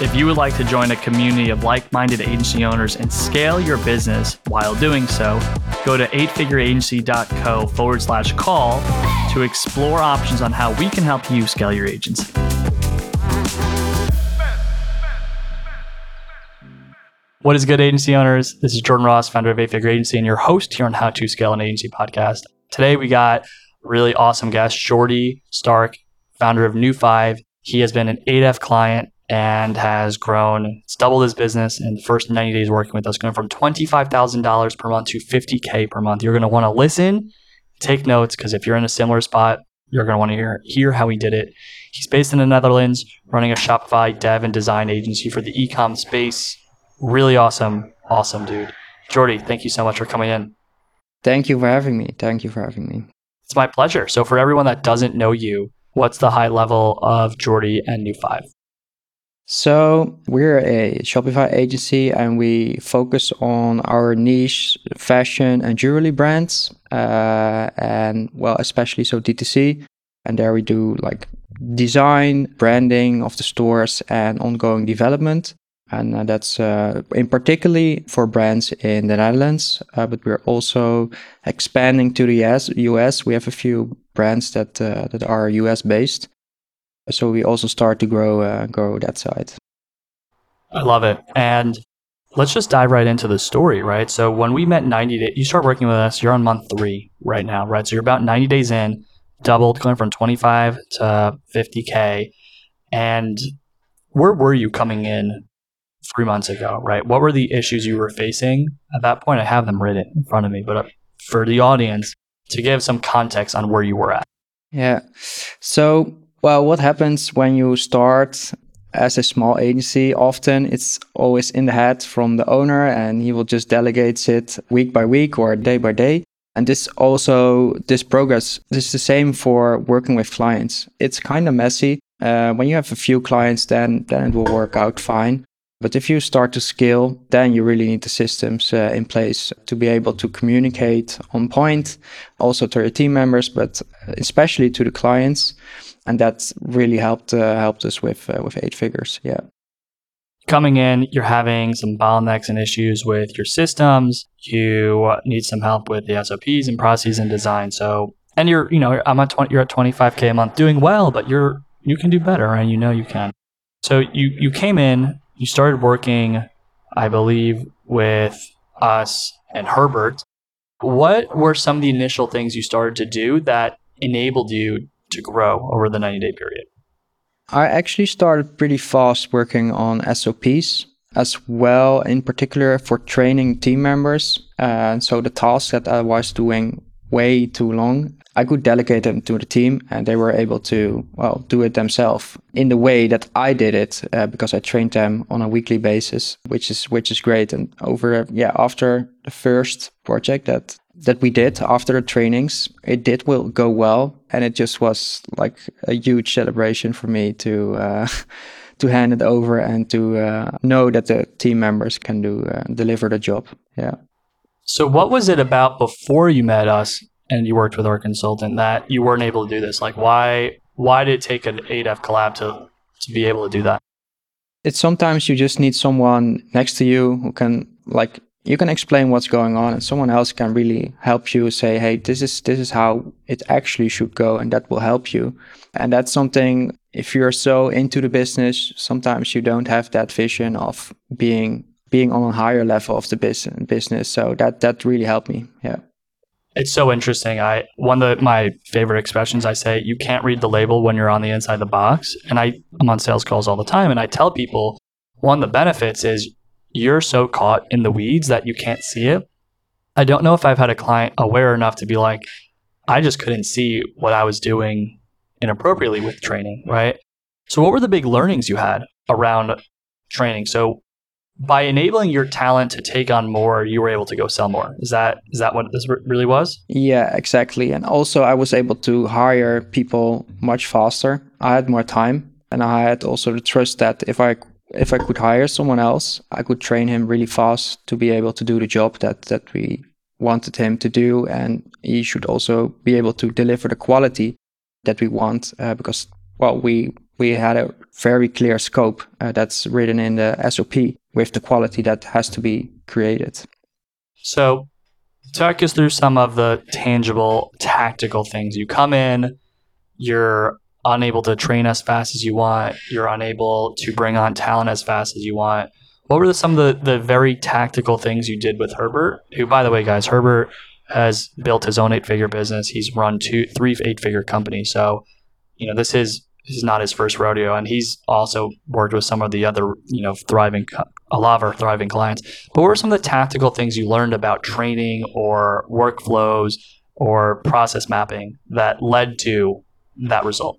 If you would like to join a community of like minded agency owners and scale your business while doing so, go to eightfigureagency.co forward slash call to explore options on how we can help you scale your agency. What is good, agency owners? This is Jordan Ross, founder of Eight Figure Agency, and your host here on How to Scale an Agency podcast. Today, we got really awesome guest, Jordy Sterk, founder of New Five. He has been an 8F client and has grown, it's doubled his business in the first 90 days working with us, going from $25,000 per month to 50K per month. You're going to want to listen, take notes, because if you're in a similar spot, you're going to want to hear, hear how he did it. He's based in the Netherlands, running a Shopify dev and design agency for the ecom space. Really awesome, awesome dude. Jordy, thank you so much for coming in. Thank you for having me. Thank you for having me. It's my pleasure. So, for everyone that doesn't know you, what's the high level of Jordy and New Five? So, we're a Shopify agency and we focus on our niche fashion and jewelry brands. Uh, and, well, especially so DTC. And there we do like design, branding of the stores, and ongoing development. And uh, that's uh, in particularly for brands in the Netherlands, uh, but we're also expanding to the US. US. We have a few brands that uh, that are US based, so we also start to grow uh, grow that side. I love it. And let's just dive right into the story, right? So when we met 90 days, you start working with us, you're on month three right now, right? So you're about 90 days in, doubled, going from 25 to 50K. And where were you coming in three months ago, right? What were the issues you were facing at that point? I have them written in front of me, but uh, for the audience, to give some context on where you were at. Yeah. So, well, what happens when you start as a small agency? Often it's always in the head from the owner, and he will just delegate it week by week or day by day. And this also, this progress, this is the same for working with clients. It's kind of messy. Uh, when you have a few clients, then then it will work out fine. But if you start to scale, then you really need the systems uh, in place to be able to communicate on point, also to your team members, but especially to the clients. And that really helped uh, helped us with uh, with eight figures. Yeah. coming in, you're having some bottlenecks and issues with your systems. You need some help with the SOPs and processes and design. So, and you're, you know, I'm at 20, you're at 25k a month, doing well, but you're you can do better, and you know you can. So you you came in, you started working, I believe, with us and Herbert. What were some of the initial things you started to do that enabled you to grow over the 90 day period? I actually started pretty fast working on SOPs as well, in particular for training team members. Uh, so the tasks that I was doing way too long, I could delegate them to the team and they were able to, well, do it themselves in the way that I did it uh, because I trained them on a weekly basis, which is, which is great. And over, yeah, after the first project that that we did after the trainings, it did will go well, and it just was like a huge celebration for me to uh, to hand it over and to uh, know that the team members can do uh, deliver the job. Yeah. So, what was it about before you met us and you worked with our consultant that you weren't able to do this? Like, why why did it take an 8F collab to to be able to do that? It's sometimes you just need someone next to you who can like you can explain what's going on and someone else can really help you say hey this is this is how it actually should go and that will help you and that's something if you're so into the business sometimes you don't have that vision of being being on a higher level of the business business so that that really helped me yeah It's so interesting. I one of my favorite expressions I say, you can't read the label when you're on the inside the box. And I, I'm on sales calls all the time and I tell people one of the benefits is you're so caught in the weeds that you can't see it. I don't know if I've had a client aware enough to be like, I just couldn't see what I was doing inappropriately with training, right? So what were the big learnings you had around training? So by enabling your talent to take on more, you were able to go sell more. Is that is that what this really was? Yeah, exactly. And also, I was able to hire people much faster. I had more time, and I had also the trust that if I if I could hire someone else, I could train him really fast to be able to do the job that that we wanted him to do, and he should also be able to deliver the quality that we want uh, because well we we had a very clear scope uh, that's written in the SOP with the quality that has to be created. So, talk us through some of the tangible tactical things. You come in, you're unable to train as fast as you want, you're unable to bring on talent as fast as you want. What were some of the, the very tactical things you did with Herbert? Who, by the way, guys, Herbert has built his own eight figure business. He's run two, three eight figure companies. So, you know, this is this is not his first rodeo, and he's also worked with some of the other, you know, thriving, a lot of our thriving clients. But what were some of the tactical things you learned about training or workflows or process mapping that led to that result?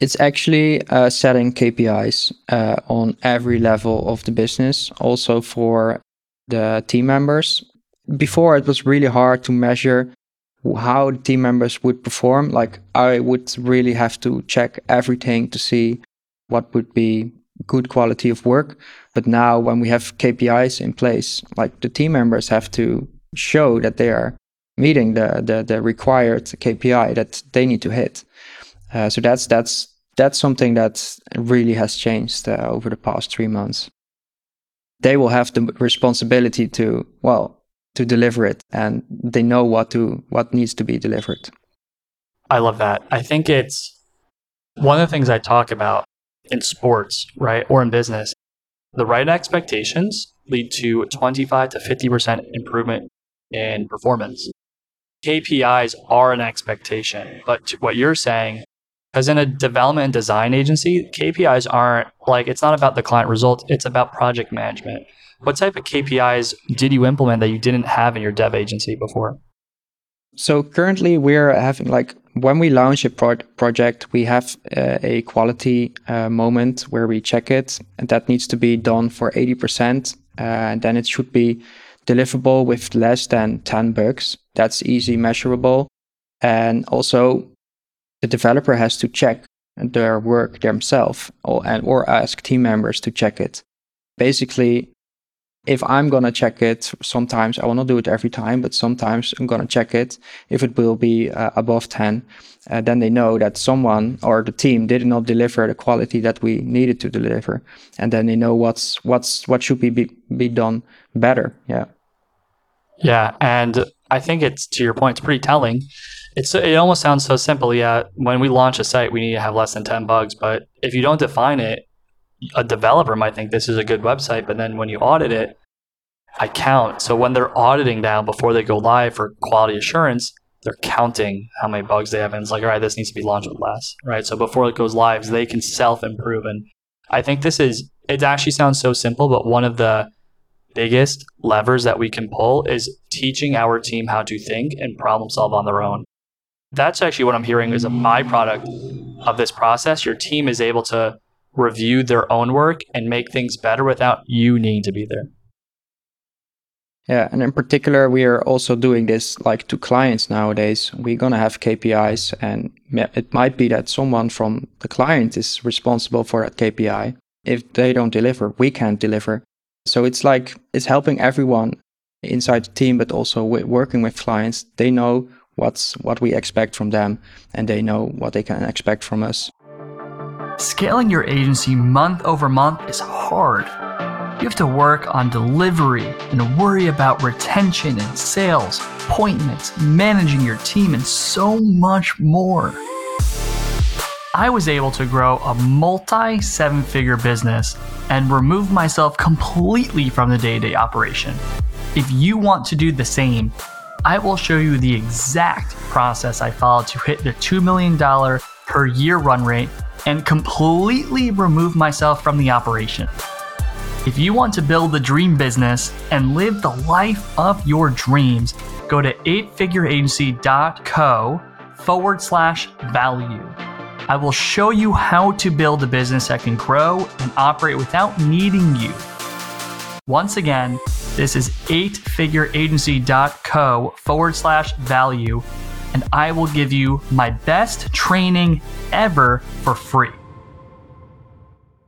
It's actually uh, setting KPIs uh, on every level of the business, also for the team members. Before, it was really hard to measure how the team members would perform. Like, I would really have to check everything to see what would be good quality of work. But now, when we have KPIs in place, like the team members have to show that they are meeting the, the, the required KPI that they need to hit. Uh, so that's that's that's something that really has changed uh, over the past three months. They will have the responsibility to well to deliver it, and they know what to what needs to be delivered. I love that. I think it's one of the things I talk about in sports, right, or in business. The right expectations lead to 25 to 50% improvement in performance. KPIs are an expectation, but what you're saying because in a development and design agency, KPIs aren't like it's not about the client results, it's about project management. What type of KPIs did you implement that you didn't have in your dev agency before? So currently we're having like when we launch a pro- project, we have uh, a quality uh, moment where we check it, and that needs to be done for 80%. Uh, and then it should be deliverable with less than 10 bugs. That's easy measurable. And also the developer has to check their work themselves or, and, or ask team members to check it. Basically, if I'm gonna check it, sometimes I will not do it every time, but sometimes I'm gonna check it. If it will be uh, above 10, uh, then they know that someone or the team did not deliver the quality that we needed to deliver, and then they know what's what's what should be be, be done better. Yeah. Yeah, and I think it's to your point. It's pretty telling it's it almost sounds so simple. Yeah, when we launch a site, we need to have less than ten bugs. But if you don't define it, a developer might think this is a good website, but then when you audit it, I count. So when they're auditing down before they go live for quality assurance, they're counting how many bugs they have, and it's like, all right, this needs to be launched with less, right? So before it goes live, they can self improve. And I think this is it. Actually sounds so simple, but one of the biggest levers that we can pull is teaching our team how to think and problem solve on their own that's actually what I'm hearing is a byproduct of this process. Your team is able to review their own work and make things better without you needing to be there. Yeah, and in particular, we are also doing this like to clients nowadays. We're gonna have KPIs, and it might be that someone from the client is responsible for that KPI. If they don't deliver, we can't deliver. So it's like it's helping everyone inside the team, but also working with clients. They know what's what we expect from them and they know what they can expect from us. Scaling your agency month over month is hard. You have to work on delivery and worry about retention and sales, appointments, managing your team, and so much more. I was able to grow a multi seven figure business and remove myself completely from the day to day operation. If you want to do the same, I will show you the exact process I followed to hit the $2 million per year run rate and completely remove myself from the operation. If you want to build the dream business and live the life of your dreams, go to eightfigureagency.co forward slash value. I will show you how to build a business that can grow and operate without needing you. Once again, this is eightfigureagency.co forward slash value, and I will give you my best training ever for free.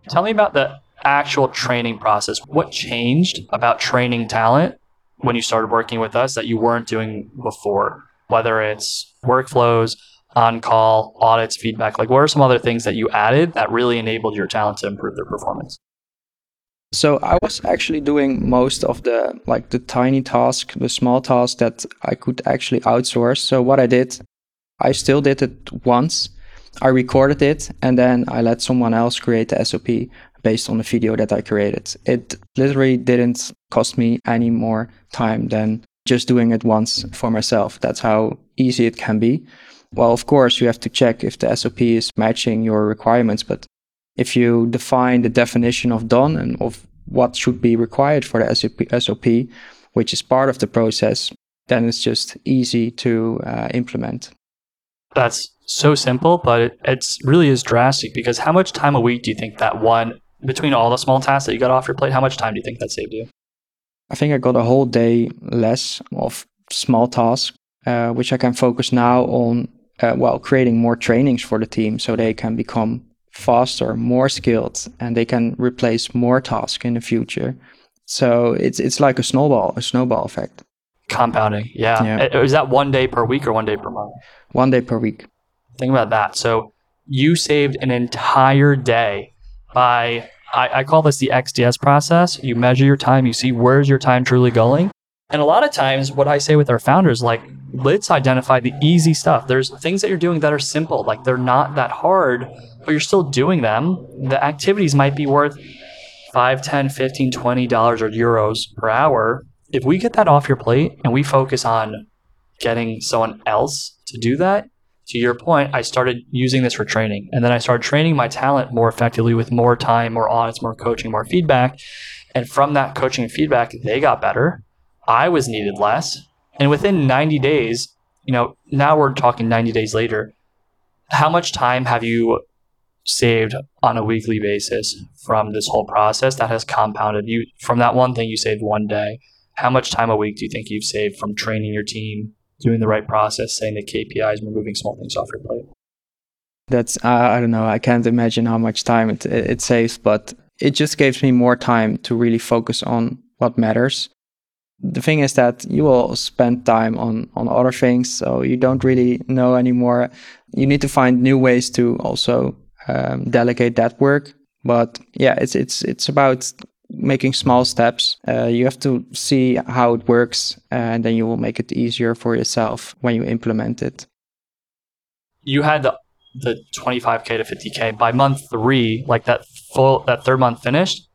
Tell me about the actual training process. What changed about training talent when you started working with us that you weren't doing before? Whether it's workflows, on call, audits, feedback, like what are some other things that you added that really enabled your talent to improve their performance? So I was actually doing most of the like the tiny task, the small task that I could actually outsource. So what I did, I still did it once. I recorded it and then I let someone else create the SOP based on the video that I created. It literally didn't cost me any more time than just doing it once for myself. That's how easy it can be. Well, of course, you have to check if the SOP is matching your requirements, but if you define the definition of done and of what should be required for the SOP, SOP which is part of the process, then it's just easy to uh, implement. That's so simple, but it it's really is drastic because how much time a week do you think that one between all the small tasks that you got off your plate? How much time do you think that saved you? I think I got a whole day less of small tasks, uh, which I can focus now on, uh, well, creating more trainings for the team so they can become faster, more skilled, and they can replace more tasks in the future. So it's it's like a snowball, a snowball effect. Compounding, yeah. Yeah. Uh, Is that one day per week or one day per month? One day per week. Think about that. So you saved an entire day by I, I call this the XDS process. You measure your time, you see where's your time truly going. And a lot of times what I say with our founders, like let's identify the easy stuff. There's things that you're doing that are simple, like they're not that hard, but you're still doing them. The activities might be worth 5, 10, 15, 20 dollars or euros per hour. If we get that off your plate and we focus on getting someone else to do that, to your point, I started using this for training. And then I started training my talent more effectively with more time, more audits, more coaching, more feedback. And from that coaching and feedback, they got better. I was needed less. And within 90 days, you know, now we're talking 90 days later, how much time have you saved on a weekly basis from this whole process that has compounded you from that one thing you saved one day? How much time a week do you think you've saved from training your team, doing the right process, saying the KPIs, removing small things off your plate? That's I don't know. I can't imagine how much time it it saves, but it just gives me more time to really focus on what matters. The thing is that you will spend time on on other things, so you don't really know anymore. You need to find new ways to also um, delegate that work. But yeah, it's it's it's about making small steps. Uh, you have to see how it works, and then you will make it easier for yourself when you implement it. you had the the 25k to 50k by month three like that full that third month finished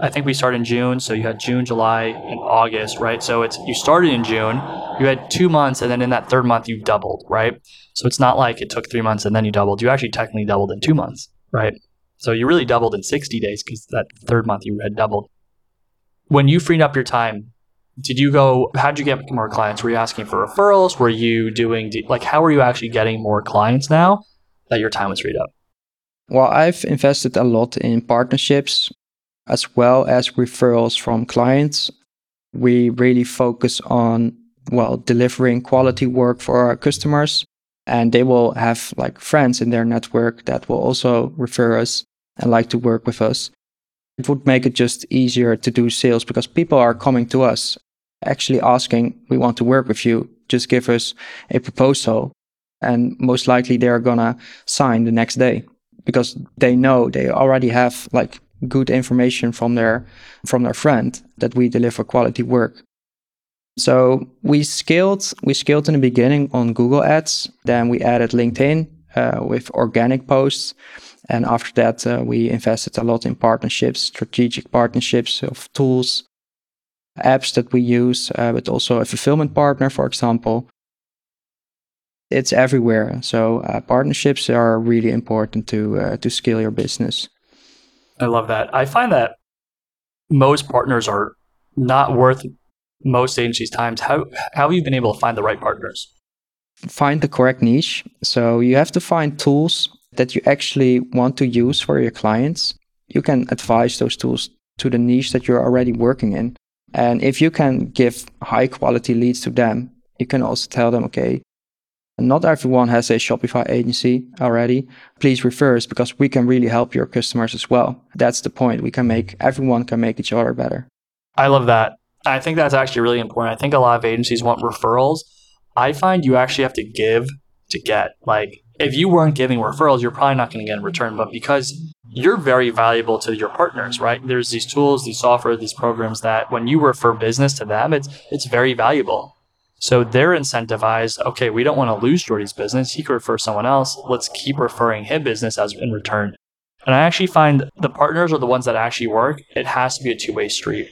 i think we started in june so you had june july and august right? So it's you started in june you had two months and then in that third month you doubled right? So it's not like it took three months and then you doubled. You actually technically doubled in two months right? So you really doubled in 60 days because that third month you had doubled. When you freed up your time did you go how did you get more clients? Were you asking for referrals? Were you doing like how are you actually getting more clients now that your time was freed up? Well, I've invested a lot in partnerships as well as referrals from clients. We really focus on, well, delivering quality work for our customers. And they will have like friends in their network that will also refer us and like to work with us. It would make it just easier to do sales because people are coming to us actually asking, we want to work with you. Just give us a proposal. And most likely they're gonna sign the next day because they know they already have like good information from their from their friend that we deliver quality work. So we scaled we scaled in the beginning on Google Ads, then we added LinkedIn uh, with organic posts, and after that uh, we invested a lot in partnerships, strategic partnerships of tools, apps that we use, uh, but also a fulfillment partner, for example. It's everywhere. So uh, partnerships are really important to uh, to scale your business. I love that. I find that most partners are not worth most agencies' times. How how have you been able to find the right partners? Find the correct niche. So you have to find tools that you actually want to use for your clients. You can advise those tools to the niche that you're already working in. And if you can give high quality leads to them, you can also tell them, okay, not everyone has a Shopify agency already. Please refer us because we can really help your customers as well. That's the point. We can make everyone can make each other better. I love that. I think that's actually really important. I think a lot of agencies want referrals. I find you actually have to give to get. Like, if you weren't giving referrals, you're probably not going to get in return. But because you're very valuable to your partners, right? There's these tools, these software, these programs that when you refer business to them, it's it's very valuable. So they're incentivized. Okay, we don't want to lose Jordy's business. He could refer someone else. Let's keep referring him business as in return. And I actually find the partners are the ones that actually work. It has to be a two way street.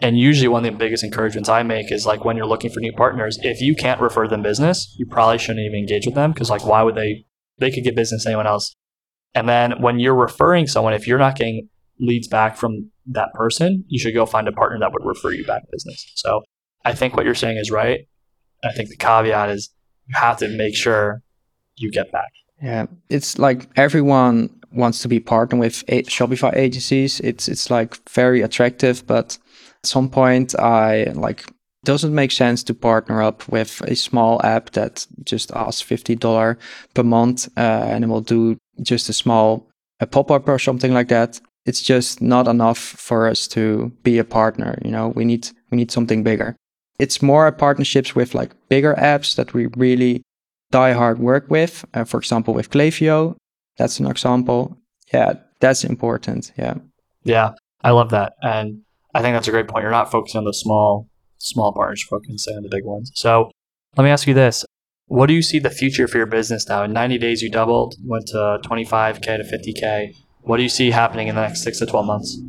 And usually, one of the biggest encouragements I make is like when you're looking for new partners, if you can't refer them business, you probably shouldn't even engage with them because, like, why would they? They could get business anyone else. And then when you're referring someone, if you're not getting leads back from that person, you should go find a partner that would refer you back business. So I think what you're saying is right. I think the caveat is you have to make sure you get back. Yeah, it's like everyone wants to be partnered with Shopify agencies. It's it's like very attractive, but at some point, I like doesn't make sense to partner up with a small app that just asks fifty dollar per month uh, and it will do just a small a pop up or something like that. It's just not enough for us to be a partner. You know, we need we need something bigger. It's more partnerships with like bigger apps that we really die hard work with. Uh, for example, with Klaviyo, that's an example. Yeah, that's important. Yeah. Yeah, I love that, and I think that's a great point. You're not focusing on the small, small partners, focusing on the big ones. So let me ask you this: What do you see the future for your business now? In 90 days, you doubled, went to 25k to 50k. What do you see happening in the next six to 12 months?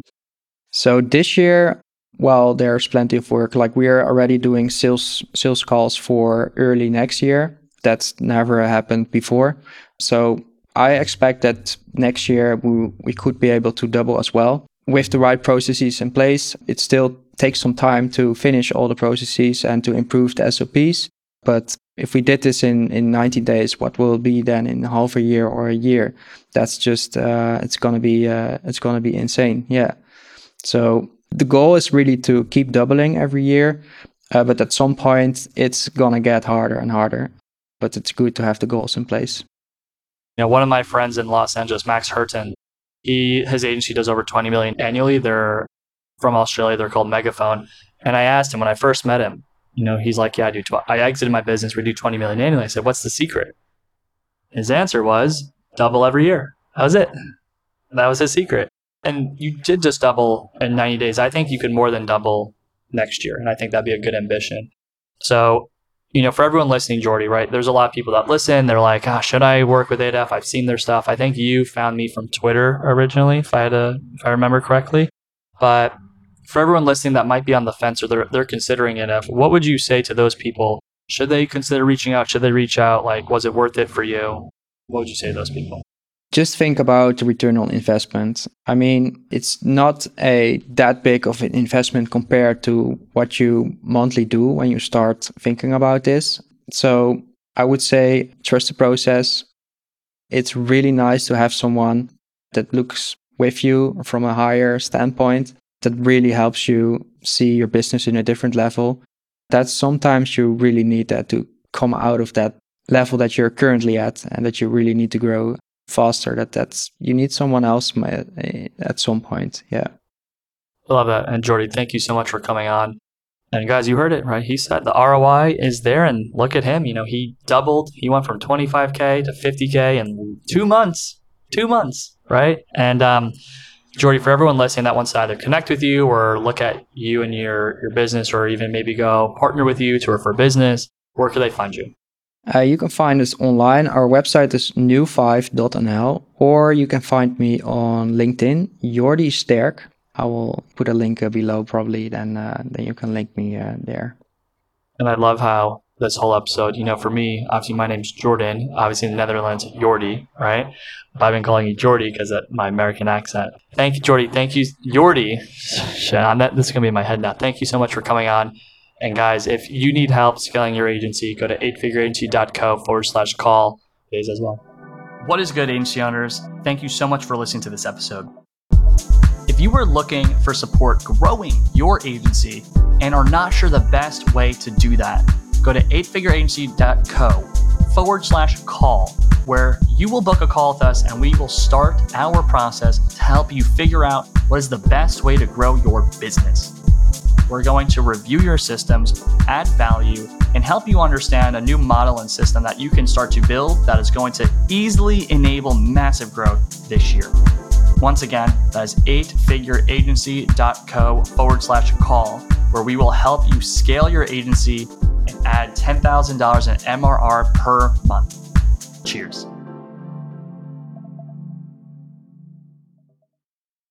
So this year, well, there's plenty of work. Like we are already doing sales sales calls for early next year. That's never happened before. So I expect that next year we, we could be able to double as well. With the right processes in place, it still takes some time to finish all the processes and to improve the SOPs. But if we did this in, in 90 days, what will be then in half a year or a year? That's just, uh, it's to be, uh, it's to be insane. Yeah. So the goal is really to keep doubling every year, uh, but at some point it's gonna get harder and harder. But it's good to have the goals in place. You know, one of my friends in Los Angeles, Max Hurton, he his agency does over 20 million annually. They're from Australia. They're called Megaphone. And I asked him when I first met him, you know, he's like, yeah, I do. Tw- I exited my business. We do 20 million annually. I said, what's the secret? His answer was double every year. That was it. That was his secret. And you did just double in 90 days. I think you could more than double next year. And I think that'd be a good ambition. So, you know, for everyone listening, Jordy, right? There's a lot of people that listen. They're like, oh, should I work with 8F? I've seen their stuff. I think you found me from Twitter originally, if I had a, if I remember correctly. But for everyone listening that might be on the fence or they're, they're considering 8F, what would you say to those people? Should they consider reaching out? Should they reach out? Like, was it worth it for you? What would you say to those people? Just think about return on investment. I mean, it's not a that big of an investment compared to what you monthly do when you start thinking about this. So I would say trust the process. It's really nice to have someone that looks with you from a higher standpoint that really helps you see your business in a different level. That sometimes you really need that to come out of that level that you're currently at and that you really need to grow faster that that's you need someone else at some point yeah. Love that. And jordy thank you so much for coming on. And guys you heard it right? He said the roi is there and look at him. You know he doubled. He went from 25k to 50k in two months. Two months right? And um jordy for everyone listening that wants to either connect with you or look at you and your your business or even maybe go partner with you to refer business where can they find you uh, you can find us online. Our website is new5.nl, or you can find me on LinkedIn, Jordi Sterk. I will put a link uh, below probably, then uh, then you can link me uh, there. And I love how this whole episode, you know, for me, obviously my name's Jordan, obviously in the Netherlands, Jordi, right? But I've been calling you Jordy because of my American accent. Thank you, Jordy. Thank you, Jordy. Shit, I'm this is going to be in my head now. Thank you so much for coming on. And guys, if you need help scaling your agency, go to eightfigureagency.co forward slash call days as well. What is good, agency owners? Thank you so much for listening to this episode. If If you are looking for support growing your agency and are not sure the best way to do that, go to eightfigureagency.co forward slash call, where you will book a call with us and we will start our process to help you figure out what is the best way to grow your business. We're going to review your systems, add value, and help you understand a new model and system that you can start to build that is going to easily enable massive growth this year. Once again, that is eightfigureagency.co forward slash call, where we will help you scale your agency and add $10,000 in MRR per month. Cheers.